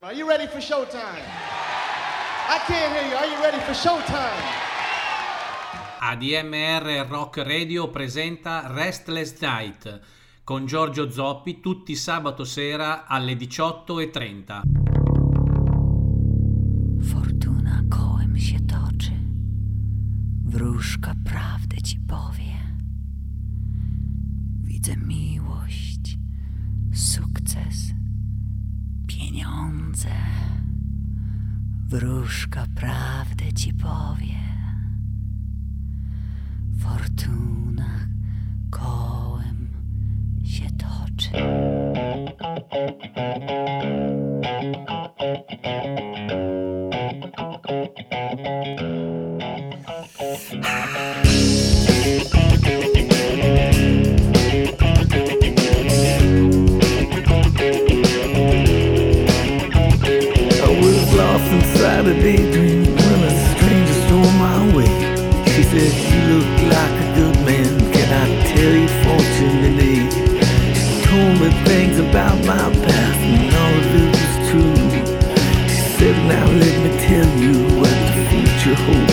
Are you ready for showtime? I can't hear you. Are you ready for showtime? ADMR Rock Radio presenta Restless Night con Giorgio Zoppi tutti sabato sera alle 18.30. Fortuna kołem się toczy, wróżka prawdę ci powie. Widzę miłość, sukces, pieniądze. Wróżka prawdę ci powie. Fortuna kołem się toczy. A daydream when a stranger stole my way. She said, You look like a good man. Can I tell you fortune today? She told me things about my past and all of it was true. She said, Now let me tell you what the future holds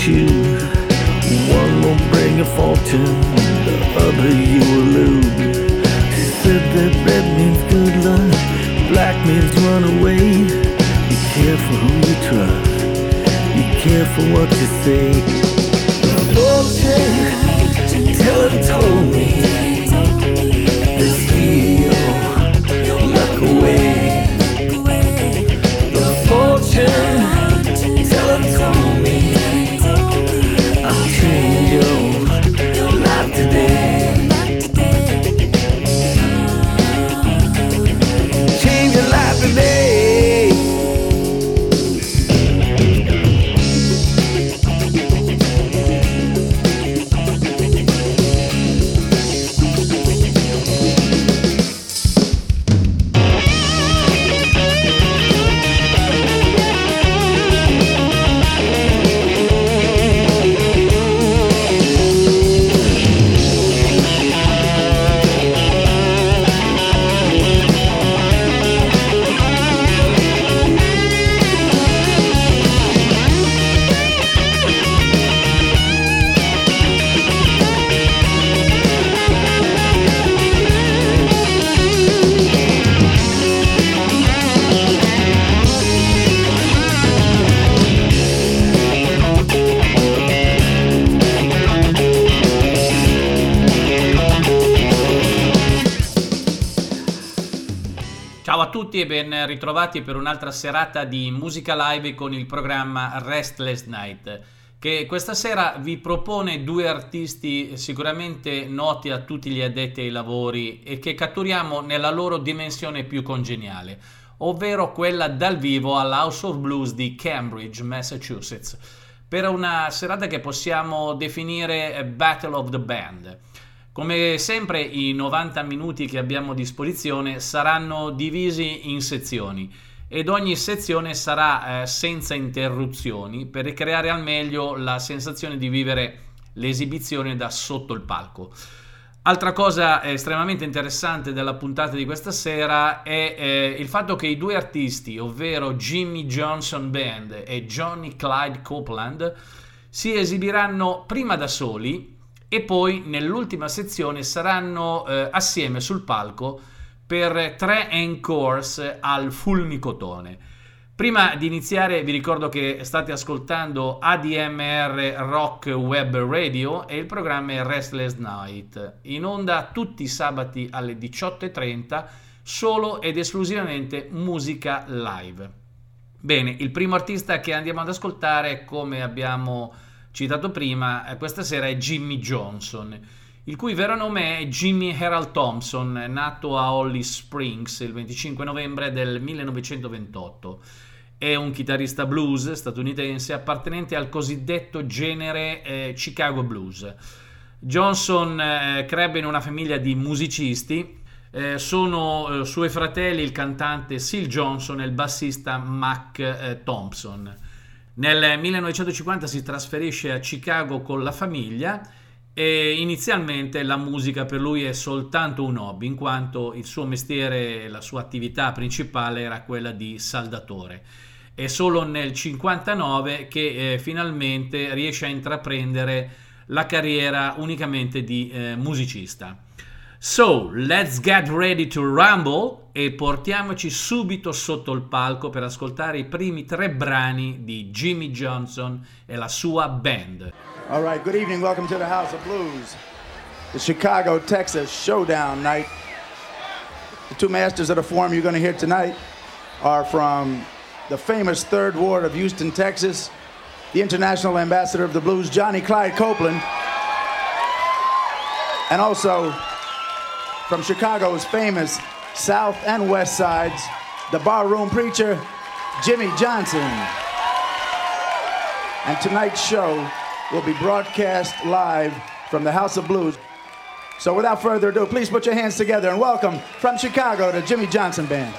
choose. One will bring you fortune, the other you will lose. She said that red means good luck, black means run away. Be careful who you trust. Be careful what you say. Fortune teller told me ritrovati per un'altra serata di musica live con il programma Restless Night che questa sera vi propone due artisti sicuramente noti a tutti gli addetti ai lavori e che catturiamo nella loro dimensione più congeniale, ovvero quella dal vivo all'House of Blues di Cambridge, Massachusetts, per una serata che possiamo definire Battle of the Band. Come sempre i 90 minuti che abbiamo a disposizione saranno divisi in sezioni ed ogni sezione sarà eh, senza interruzioni per ricreare al meglio la sensazione di vivere l'esibizione da sotto il palco. Altra cosa estremamente interessante della puntata di questa sera è eh, il fatto che i due artisti, ovvero Jimmy Johnson Band e Johnny Clyde Copeland, si esibiranno prima da soli e poi nell'ultima sezione saranno eh, assieme sul palco per tre encores al fulmicotone. Prima di iniziare vi ricordo che state ascoltando ADMR Rock Web Radio e il programma Restless Night, in onda tutti i sabati alle 18.30, solo ed esclusivamente musica live. Bene, il primo artista che andiamo ad ascoltare, come abbiamo citato prima, eh, questa sera è Jimmy Johnson, il cui vero nome è Jimmy Harold Thompson, nato a Holly Springs il 25 novembre del 1928. È un chitarrista blues statunitense appartenente al cosiddetto genere eh, Chicago Blues. Johnson eh, crebbe in una famiglia di musicisti, eh, sono eh, suoi fratelli il cantante Sil Johnson e il bassista Mac eh, Thompson. Nel 1950 si trasferisce a Chicago con la famiglia e inizialmente la musica per lui è soltanto un hobby, in quanto il suo mestiere, la sua attività principale era quella di saldatore. È solo nel 59 che eh, finalmente riesce a intraprendere la carriera unicamente di eh, musicista. So, let's get ready to rumble e portiamoci subito sotto il palco per ascoltare i primi tre brani di Jimmy Johnson e la sua band. All right, good evening. Welcome to the House of Blues, the Chicago, Texas Showdown night. The two masters of the form you're going to hear tonight are from the famous Third Ward of Houston, Texas, the international ambassador of the blues, Johnny Clyde Copeland, and also from Chicago's famous South and West Sides, the barroom preacher, Jimmy Johnson. And tonight's show will be broadcast live from the House of Blues. So without further ado, please put your hands together and welcome from Chicago the Jimmy Johnson Band.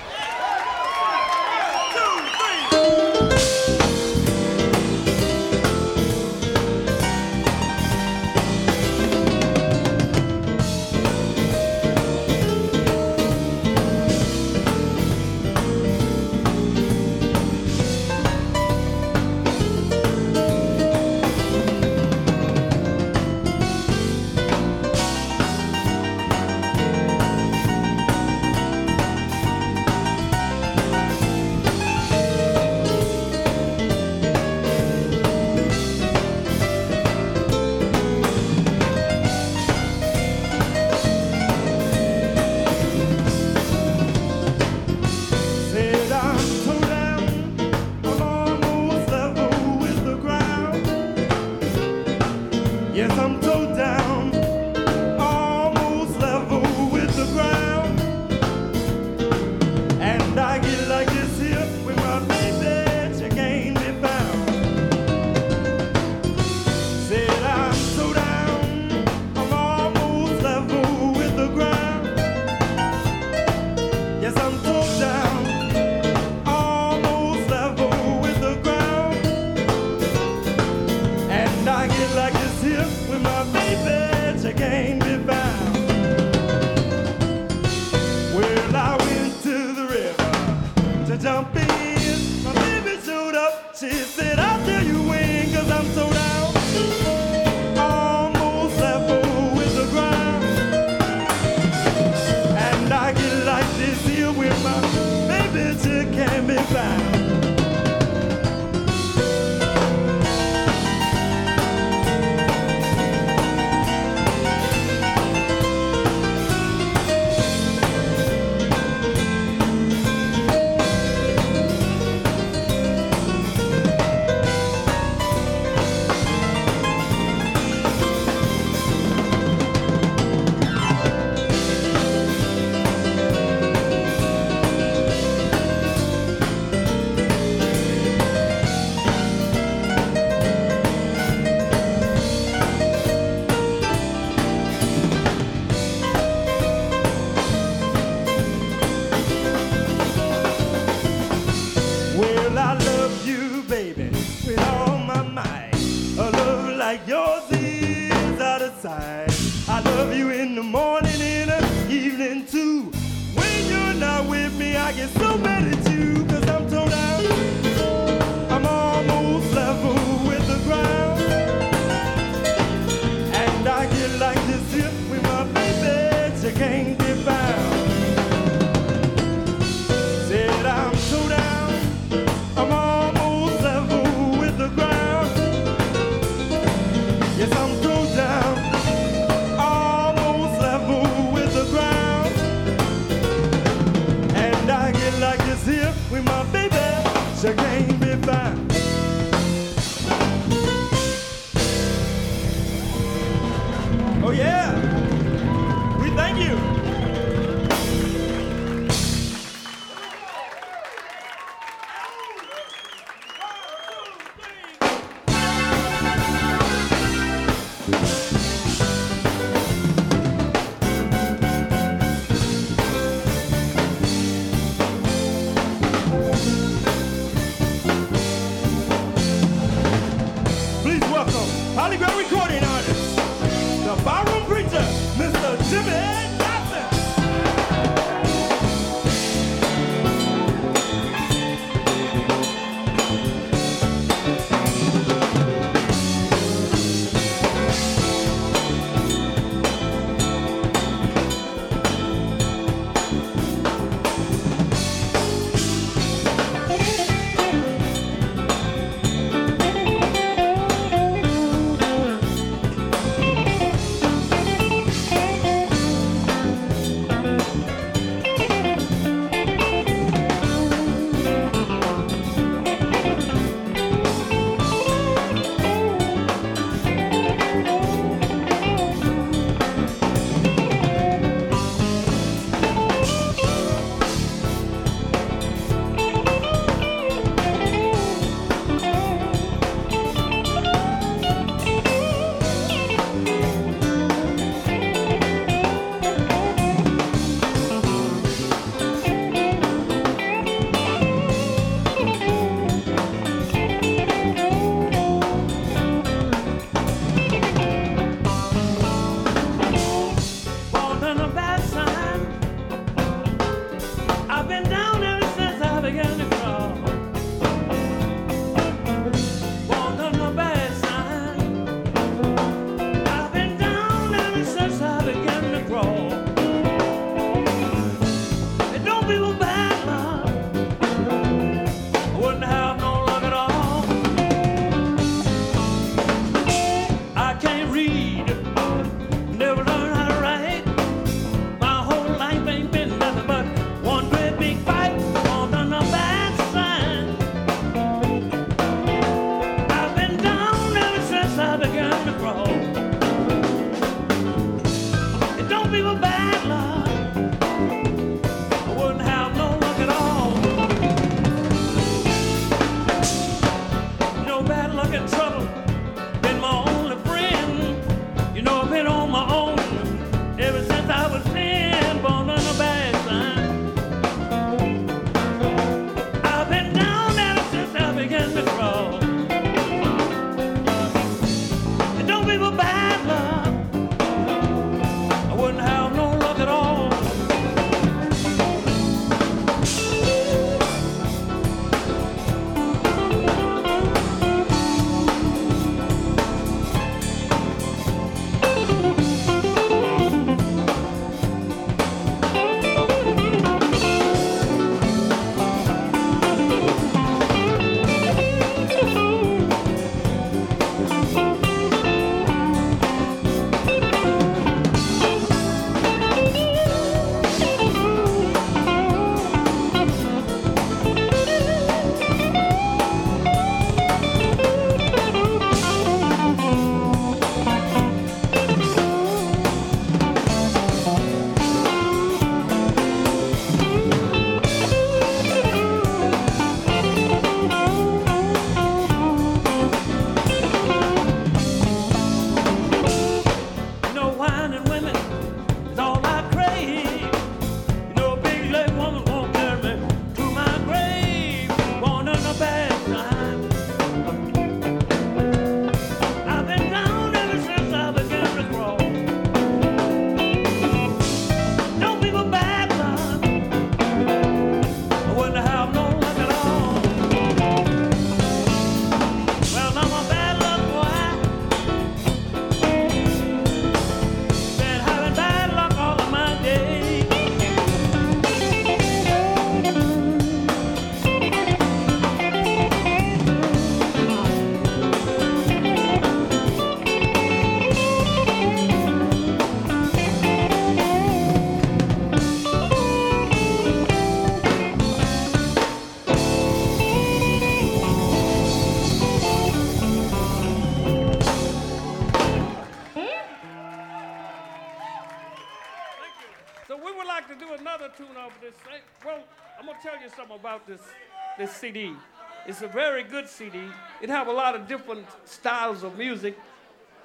it's a very good CD. It have a lot of different styles of music,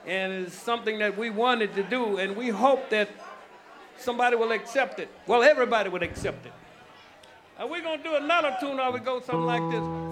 and it's something that we wanted to do, and we hope that somebody will accept it. Well, everybody would accept it. And we gonna do another tune, I we go something like this?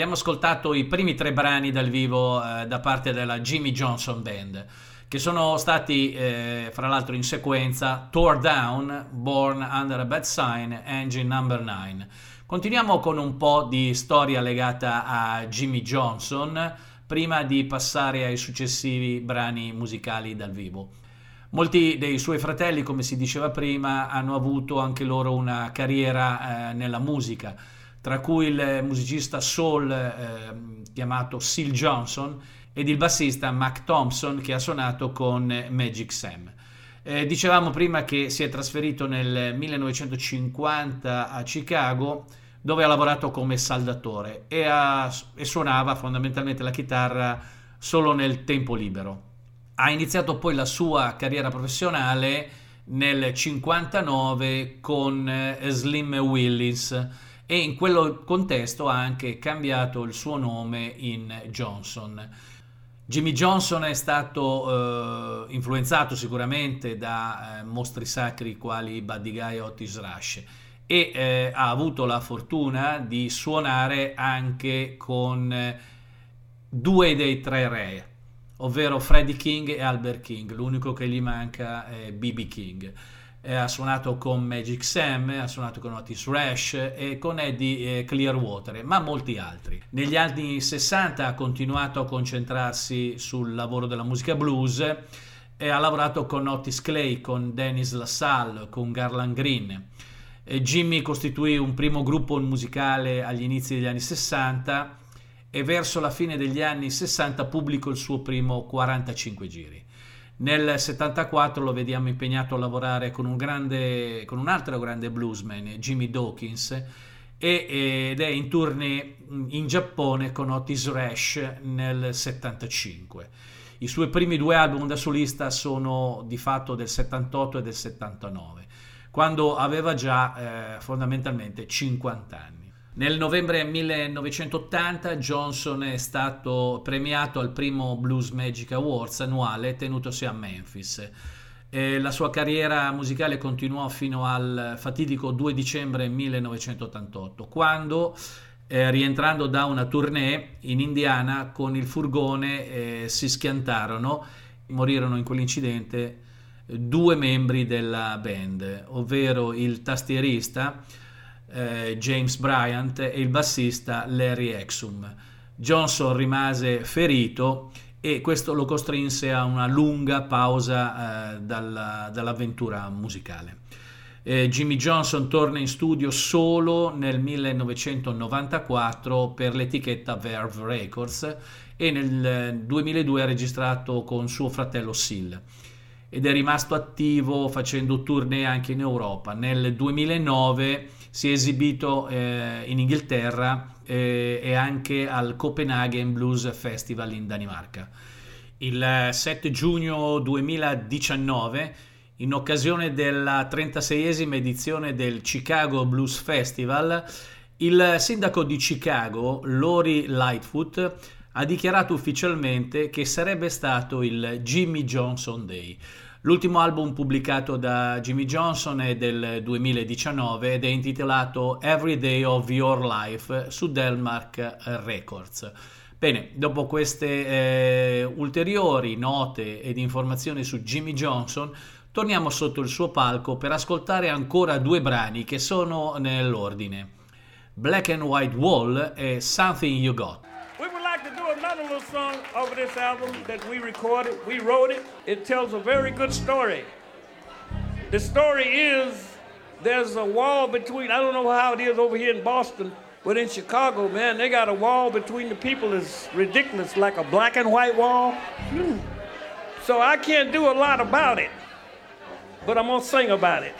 Abbiamo ascoltato i primi tre brani dal vivo eh, da parte della Jimmy Johnson Band, che sono stati, eh, fra l'altro, in sequenza Tore Down, Born Under a Bad Sign, Engine Number 9. Continuiamo con un po' di storia legata a Jimmy Johnson, prima di passare ai successivi brani musicali dal vivo. Molti dei suoi fratelli, come si diceva prima, hanno avuto anche loro una carriera eh, nella musica, tra cui il musicista soul eh, chiamato Seal Johnson ed il bassista Mac Thompson che ha suonato con Magic Sam. Eh, dicevamo prima che si è trasferito nel 1950 a Chicago dove ha lavorato come saldatore e, ha- e suonava fondamentalmente la chitarra solo nel tempo libero. Ha iniziato poi la sua carriera professionale nel 59 con eh, Slim Willis e in quel contesto ha anche cambiato il suo nome in Johnson. Jimmy Johnson è stato eh, influenzato sicuramente da eh, mostri sacri quali Buddy Guy e Otis Rush e eh, ha avuto la fortuna di suonare anche con eh, due dei tre re, ovvero Freddie King e Albert King. L'unico che gli manca è BB King. Eh, ha suonato con Magic Sam, ha suonato con Otis Rush e con Eddie eh, Clearwater, ma molti altri. Negli anni 60 ha continuato a concentrarsi sul lavoro della musica blues e ha lavorato con Otis Clay, con Dennis LaSalle, con Garland Green. Eh, Jimmy costituì un primo gruppo musicale agli inizi degli anni 60 e verso la fine degli anni 60 pubblicò il suo primo 45 giri. Nel 74 lo vediamo impegnato a lavorare con un, grande, con un altro grande bluesman, Jimmy Dawkins, e- ed è in tournée in Giappone con Otis Rush nel 75. I suoi primi due album da solista sono di fatto del 78 e del 79, quando aveva già eh, fondamentalmente 50 anni. Nel novembre 1980 Johnson è stato premiato al primo Blues Magic Awards annuale tenutosi a Memphis. E la sua carriera musicale continuò fino al fatidico 2 dicembre 1988, quando, eh, rientrando da una tournée in Indiana con il furgone, eh, si schiantarono, morirono in quell'incidente eh, due membri della band, ovvero il tastierista eh, James Bryant e il bassista Larry Exum. Johnson rimase ferito e questo lo costrinse a una lunga pausa eh, dalla- dall'avventura musicale. Eh, Jimmy Johnson torna in studio solo nel 1994 per l'etichetta Verve Records e nel 2002 ha registrato con suo fratello Seal ed è rimasto attivo facendo tournée anche in Europa. Nel 2009 si è esibito eh, in Inghilterra eh, e anche al Copenhagen Blues Festival in Danimarca. Il 7 giugno 2019 in occasione della 36esima edizione del Chicago Blues Festival, il sindaco di Chicago, Lori Lightfoot, ha dichiarato ufficialmente che sarebbe stato il Jimmy Johnson Day. L'ultimo album pubblicato da Jimmy Johnson è del 2019 ed è intitolato Every Day of Your Life su Delmark Records. Bene, dopo queste eh, ulteriori note ed informazioni su Jimmy Johnson, torniamo sotto il suo palco per ascoltare ancora due brani che sono nell'ordine. Black and White Wall e Something You Got. Another little song over this album that we recorded. We wrote it. It tells a very good story. The story is there's a wall between, I don't know how it is over here in Boston, but in Chicago, man, they got a wall between the people that's ridiculous, like a black and white wall. So I can't do a lot about it, but I'm gonna sing about it.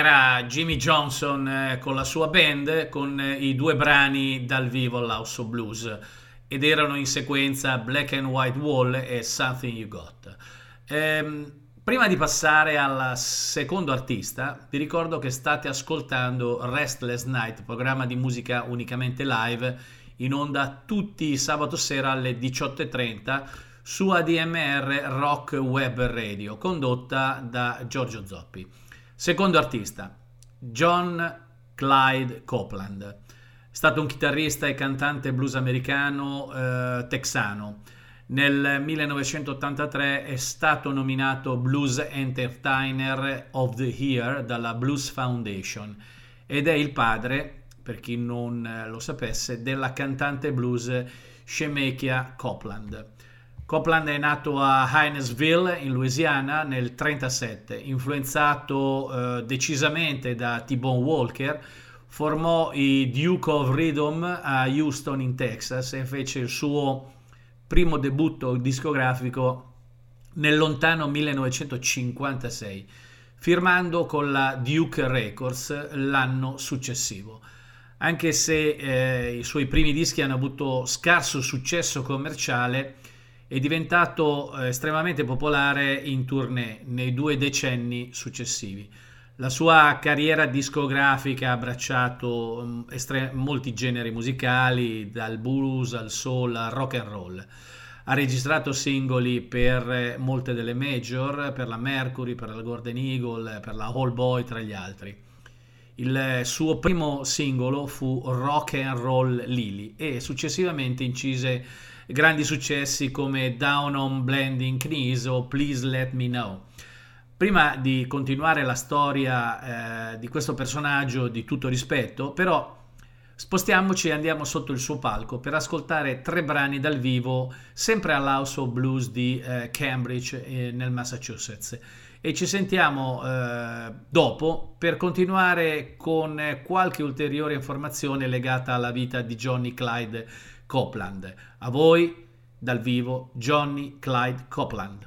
Era Jimmy Johnson eh, con la sua band con eh, i due brani dal vivo all'House of Blues ed erano in sequenza Black and White Wall e Something You Got. Ehm, prima di passare al secondo artista, vi ricordo che state ascoltando Restless Night, programma di musica unicamente live, in onda tutti i sabato sera alle 18.30 su ADMR Rock Web Radio, condotta da Giorgio Zoppi. Secondo artista, John Clyde Copeland. È stato un chitarrista e cantante blues americano eh, texano. Nel 1983 è stato nominato Blues Entertainer of the Year dalla Blues Foundation ed è il padre, per chi non lo sapesse, della cantante blues Shemekia Copeland. Copland è nato a Hinesville in Louisiana nel 1937, influenzato eh, decisamente da T-Bone Walker, formò i Duke of Rhythm a Houston in Texas e fece il suo primo debutto discografico nel lontano 1956, firmando con la Duke Records l'anno successivo. Anche se eh, i suoi primi dischi hanno avuto scarso successo commerciale, è diventato eh, estremamente popolare in tournée nei due decenni successivi. La sua carriera discografica ha abbracciato um, estre- molti generi musicali, dal blues al soul al rock and roll. Ha registrato singoli per eh, molte delle major, per la Mercury, per la Golden Eagle, per la Hall Boy, tra gli altri. Il suo primo singolo fu Rock and Roll Lily e successivamente incise grandi successi come Down on Blending Knees o Please Let Me Know. Prima di continuare la storia eh, di questo personaggio di tutto rispetto, però spostiamoci e andiamo sotto il suo palco per ascoltare tre brani dal vivo, sempre all'House of Blues di eh, Cambridge eh, nel Massachusetts. E ci sentiamo eh, dopo per continuare con qualche ulteriore informazione legata alla vita di Johnny Clyde Copeland. A voi dal vivo Johnny Clyde Copeland.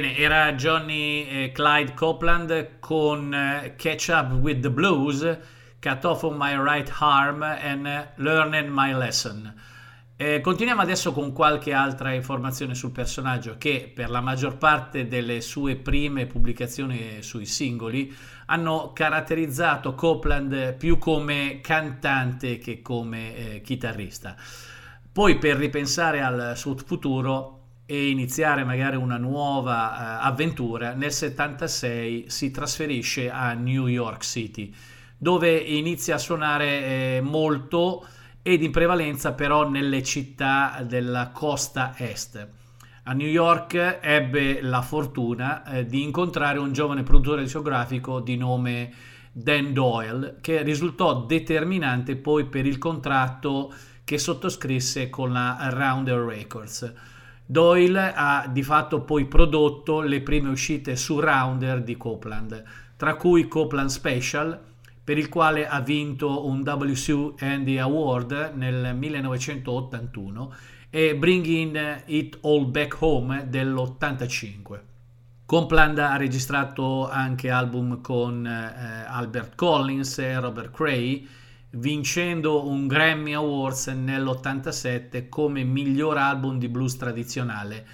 Bene, era Johnny eh, Clyde Copeland con eh, Catch Up with the Blues, Cut Off on My Right Arm and eh, Learning My Lesson. Eh, continuiamo adesso con qualche altra informazione sul personaggio che per la maggior parte delle sue prime pubblicazioni sui singoli hanno caratterizzato Copeland più come cantante che come eh, chitarrista. Poi per ripensare al suo futuro e iniziare magari una nuova eh, avventura, nel 76 si trasferisce a New York City, dove inizia a suonare eh, molto ed in prevalenza però nelle città della costa est. A New York ebbe la fortuna eh, di incontrare un giovane produttore discografico di nome Dan Doyle, che risultò determinante poi per il contratto che sottoscrisse con la Rounder Records. Doyle ha di fatto poi prodotto le prime uscite su Rounder di Copeland, tra cui Copeland Special, per il quale ha vinto un WCU Andy Award nel 1981 e Bringing It All Back Home dell'85. Compland ha registrato anche album con eh, Albert Collins e Robert Cray, vincendo un Grammy Awards nell'87 come miglior album di blues tradizionale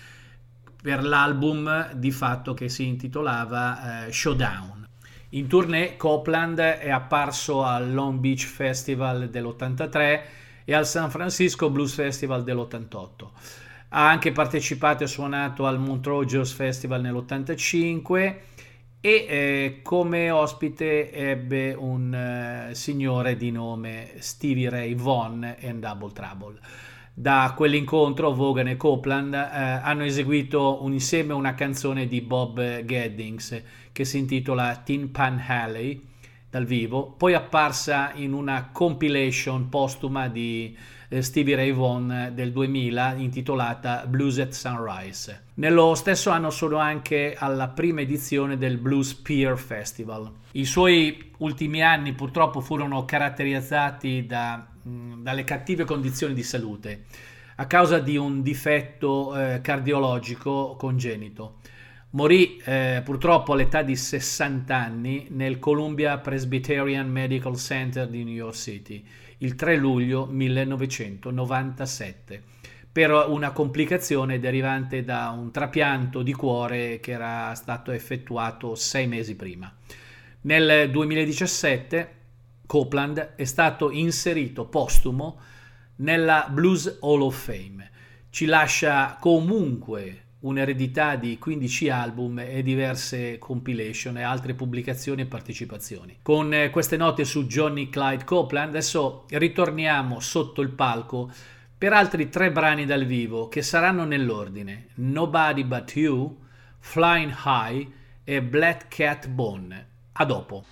per l'album di fatto che si intitolava eh, Showdown. In tournée Copland è apparso al Long Beach Festival dell'83 e al San Francisco Blues Festival dell'88. Ha anche partecipato e suonato al Montreux Jazz Festival nell'85 e eh, come ospite ebbe un eh, signore di nome Stevie Ray Vaughan and Double Trouble. Da quell'incontro Vaughan e Copeland eh, hanno eseguito un, insieme una canzone di Bob Geddings che si intitola Tin Pan Alley dal vivo, poi apparsa in una compilation postuma di Stevie Ray Vaughan del 2000 intitolata Blues at Sunrise. Nello stesso anno sono anche alla prima edizione del Blues Peer Festival. I suoi ultimi anni purtroppo furono caratterizzati da, mh, dalle cattive condizioni di salute a causa di un difetto eh, cardiologico congenito. Morì eh, purtroppo all'età di 60 anni nel Columbia Presbyterian Medical Center di New York City il 3 luglio 1997 per una complicazione derivante da un trapianto di cuore che era stato effettuato sei mesi prima. Nel 2017 Copeland è stato inserito postumo nella Blues Hall of Fame. Ci lascia comunque un'eredità di 15 album e diverse compilation e altre pubblicazioni e partecipazioni. Con eh, queste note su Johnny Clyde Copeland adesso ritorniamo sotto il palco per altri tre brani dal vivo che saranno nell'ordine Nobody But You, Flying High e Black Cat Bone. A dopo.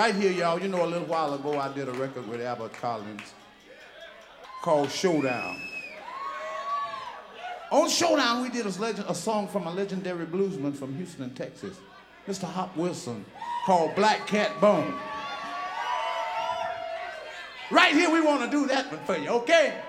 Right here, y'all, you know, a little while ago I did a record with Albert Collins called Showdown. On Showdown, we did a, a song from a legendary bluesman from Houston, Texas, Mr. Hop Wilson, called Black Cat Bone. Right here, we want to do that one for you, okay?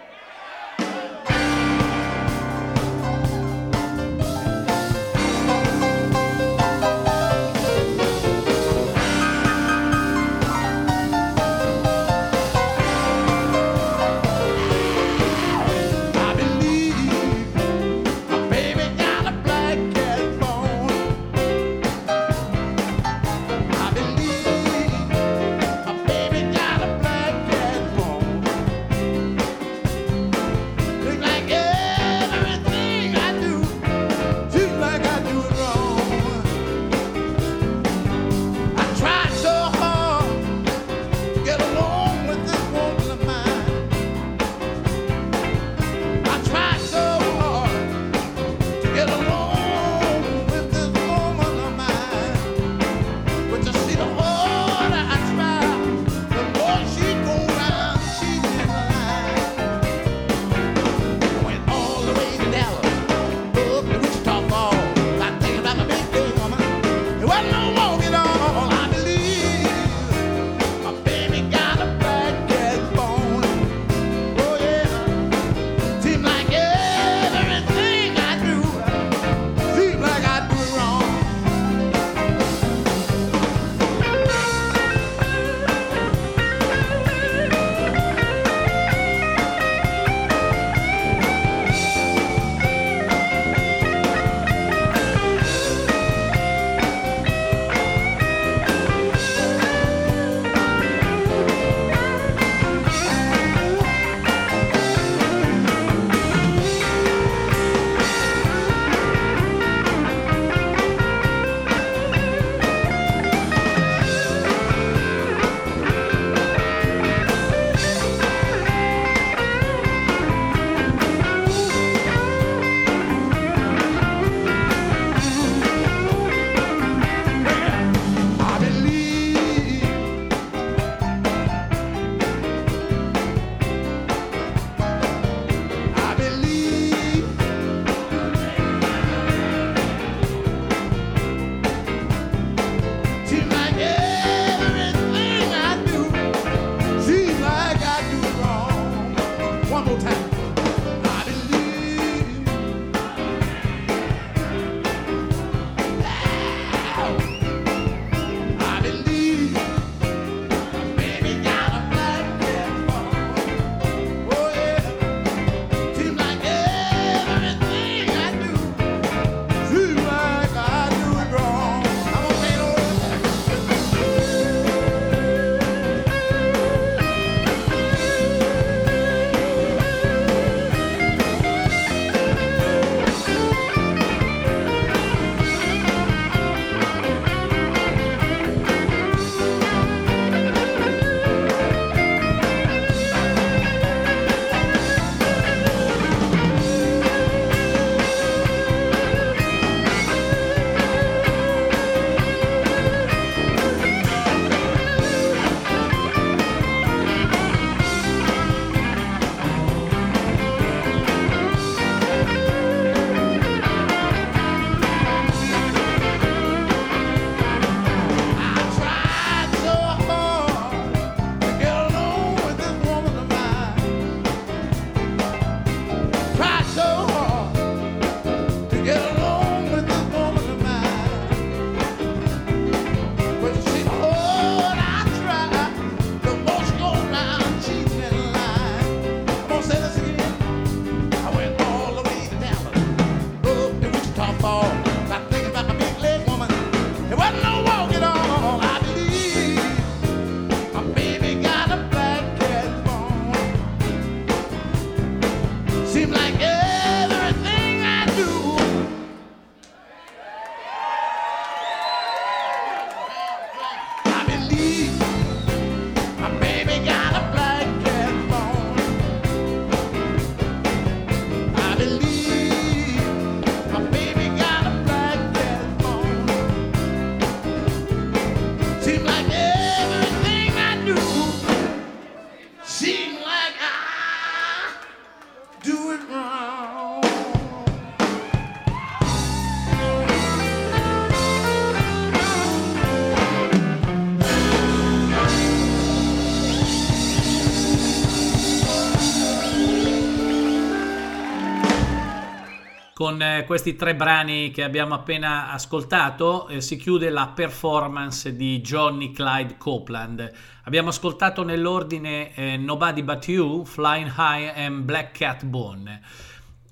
Con eh, questi tre brani che abbiamo appena ascoltato eh, si chiude la performance di Johnny Clyde Copeland. Abbiamo ascoltato nell'ordine eh, Nobody But You, Flying High e Black Cat Bone.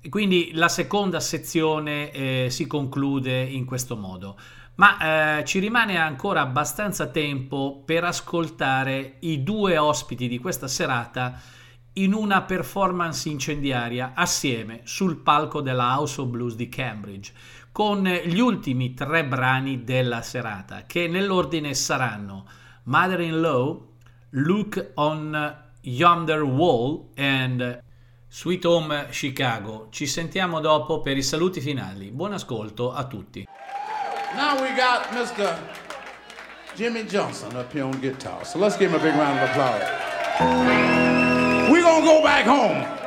Quindi la seconda sezione eh, si conclude in questo modo. Ma eh, ci rimane ancora abbastanza tempo per ascoltare i due ospiti di questa serata in una performance incendiaria assieme sul palco della House of Blues di Cambridge con gli ultimi tre brani della serata che nell'ordine saranno Mother-in-Law, Look on Yonder Wall and Sweet Home Chicago. Ci sentiamo dopo per i saluti finali. Buon ascolto a tutti. Now we got Mr. Jimmy Johnson up here on guitar. So let's give him a big round of applause. We're gonna go back home.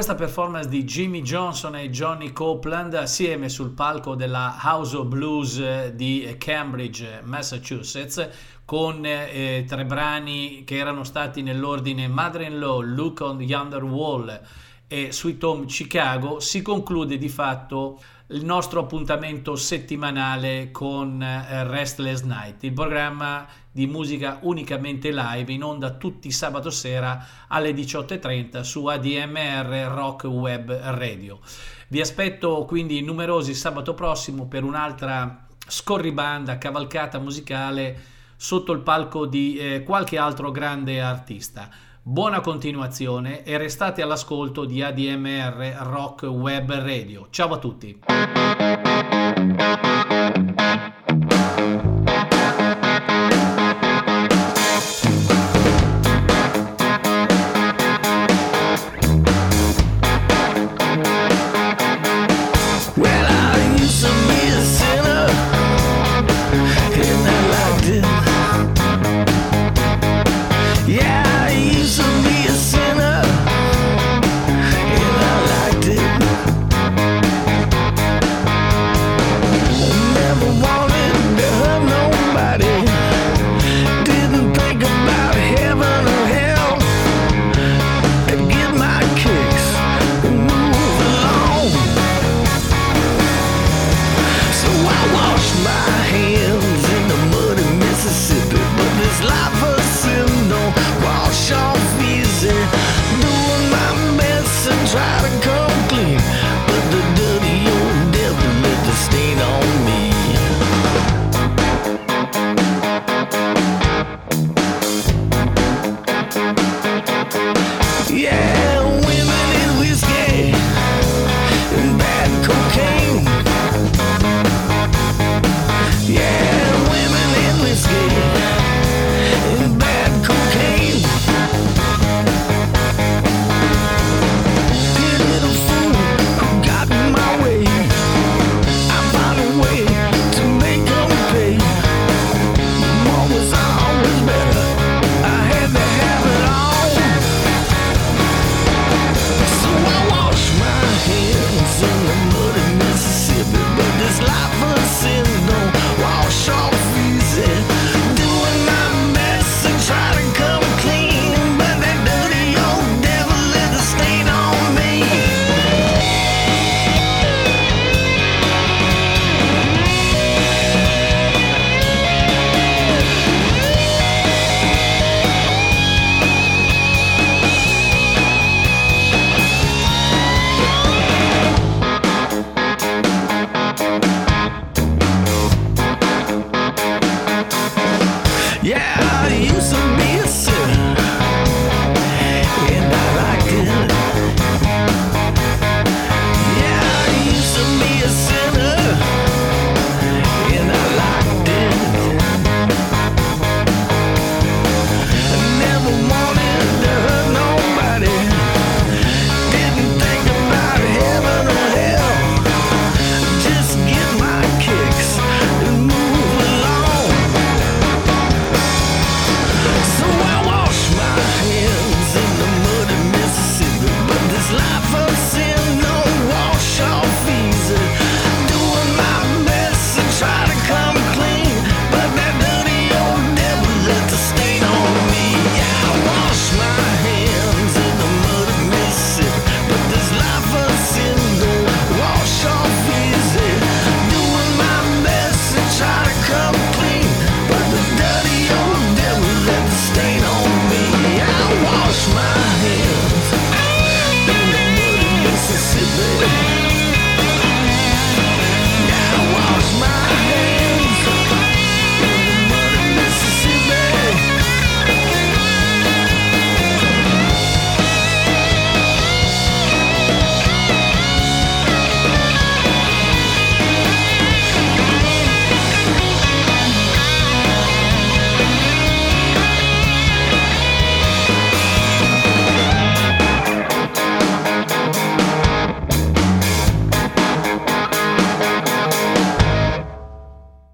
Questa performance di Jimmy Johnson e Johnny Copeland assieme sul palco della House of Blues eh, di Cambridge, Massachusetts, con eh, tre brani che erano stati nell'ordine Mother-in-Law, Look on Yonder Wall e Sweet Home Chicago, si conclude di fatto il nostro appuntamento settimanale con eh, Restless Night, il programma di musica unicamente live in onda tutti sabato sera alle 18.30 su ADMR Rock Web Radio. Vi aspetto quindi numerosi sabato prossimo per un'altra scorribanda, cavalcata musicale sotto il palco di eh, qualche altro grande artista. Buona continuazione e restate all'ascolto di ADMR Rock Web Radio. Ciao a tutti.